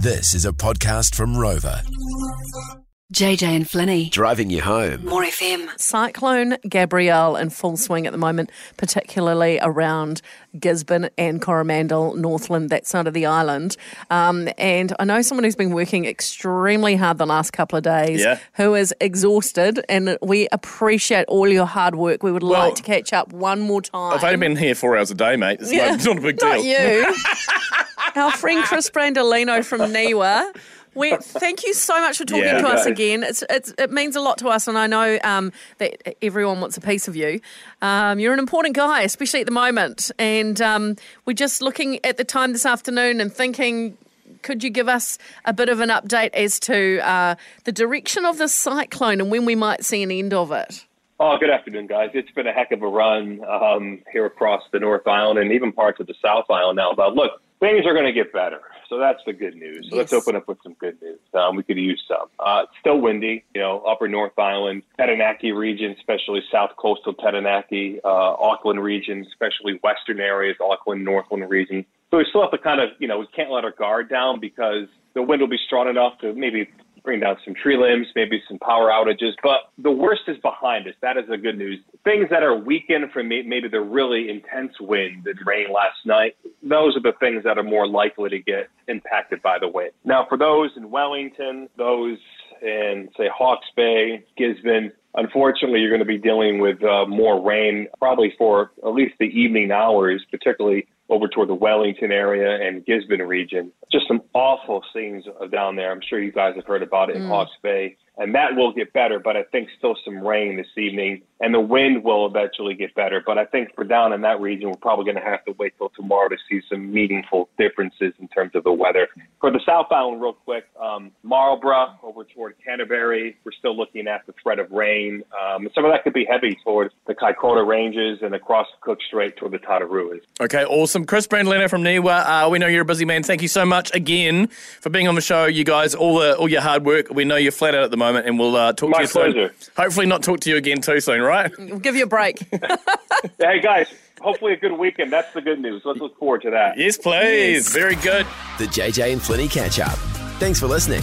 This is a podcast from Rova. JJ and Flinny. Driving you home. More FM. Cyclone Gabrielle in full swing at the moment, particularly around Gisborne and Coromandel, Northland, that side of the island. Um, and I know someone who's been working extremely hard the last couple of days, Yeah. who is exhausted, and we appreciate all your hard work. We would Well, like to catch up one more time. I've only been here four hours a day, mate. It's, Yeah. not, it's not a big deal. Not you. Our friend Chris Brandolino from Niwa. We thank you so much for talking Yeah, to us again. It's, it's it means a lot to us, and I know um, that everyone wants a piece of you. Um, you're an important guy, especially at the moment. And um, we're just looking at the time this afternoon and thinking. Could you give us a bit of an update as to uh, the direction of the cyclone and when we might see an end of it? Oh, good afternoon, guys. It's been a heck of a run um, here across the North Island and even parts of the South Island now. But look, things are going to get better. So that's the good news. So let's open up with some good news. Um, we could use some. Uh, it's still windy, you know, upper North Island, Taranaki region, especially south coastal Taranaki, uh, Auckland region, especially western areas, Auckland, Northland region. So we still have to kind of, you know, we can't let our guard down because the wind will be strong enough to maybe bring down some tree limbs, maybe some power outages. But the worst is behind us. That is the good news. Things that are weakened from maybe the really intense wind and rain last night, those are the things that are more likely to get impacted by the wind. Now, for those in Wellington, those in, say, Hawke's Bay, Gisborne, unfortunately, you're going to be dealing with uh, more rain probably for at least the evening hours, particularly over toward the Wellington area and Gisborne region. Just some awful scenes down there. I'm sure you guys have heard about it in Hawke's Bay. And that will get better, but I think still some rain this evening. And the wind will eventually get better. But I think for down in that region, we're probably going to have to wait till tomorrow to see some meaningful differences in terms of the weather. For the South Island, real quick, um, Marlborough over toward Canterbury, we're still looking at the threat of rain. Um, some of that could be heavy towards the Kaikoura Ranges and across Cook Strait toward the Tararuas. Okay, awesome. Chris Brandolino from Niwa. Uh, we know you're a busy man. Thank you so much again for being on the show. You guys, all the, all your hard work. We know you're flat out at the moment, and we'll uh, talk My to you soon. pleasure. Hopefully, not talk to you again too soon, right? We'll give you a break. Hey, guys, hopefully a good weekend. That's the good news. Let's look forward to that. yes, please. Very good. The JJ and Flinny catch up. Thanks for listening.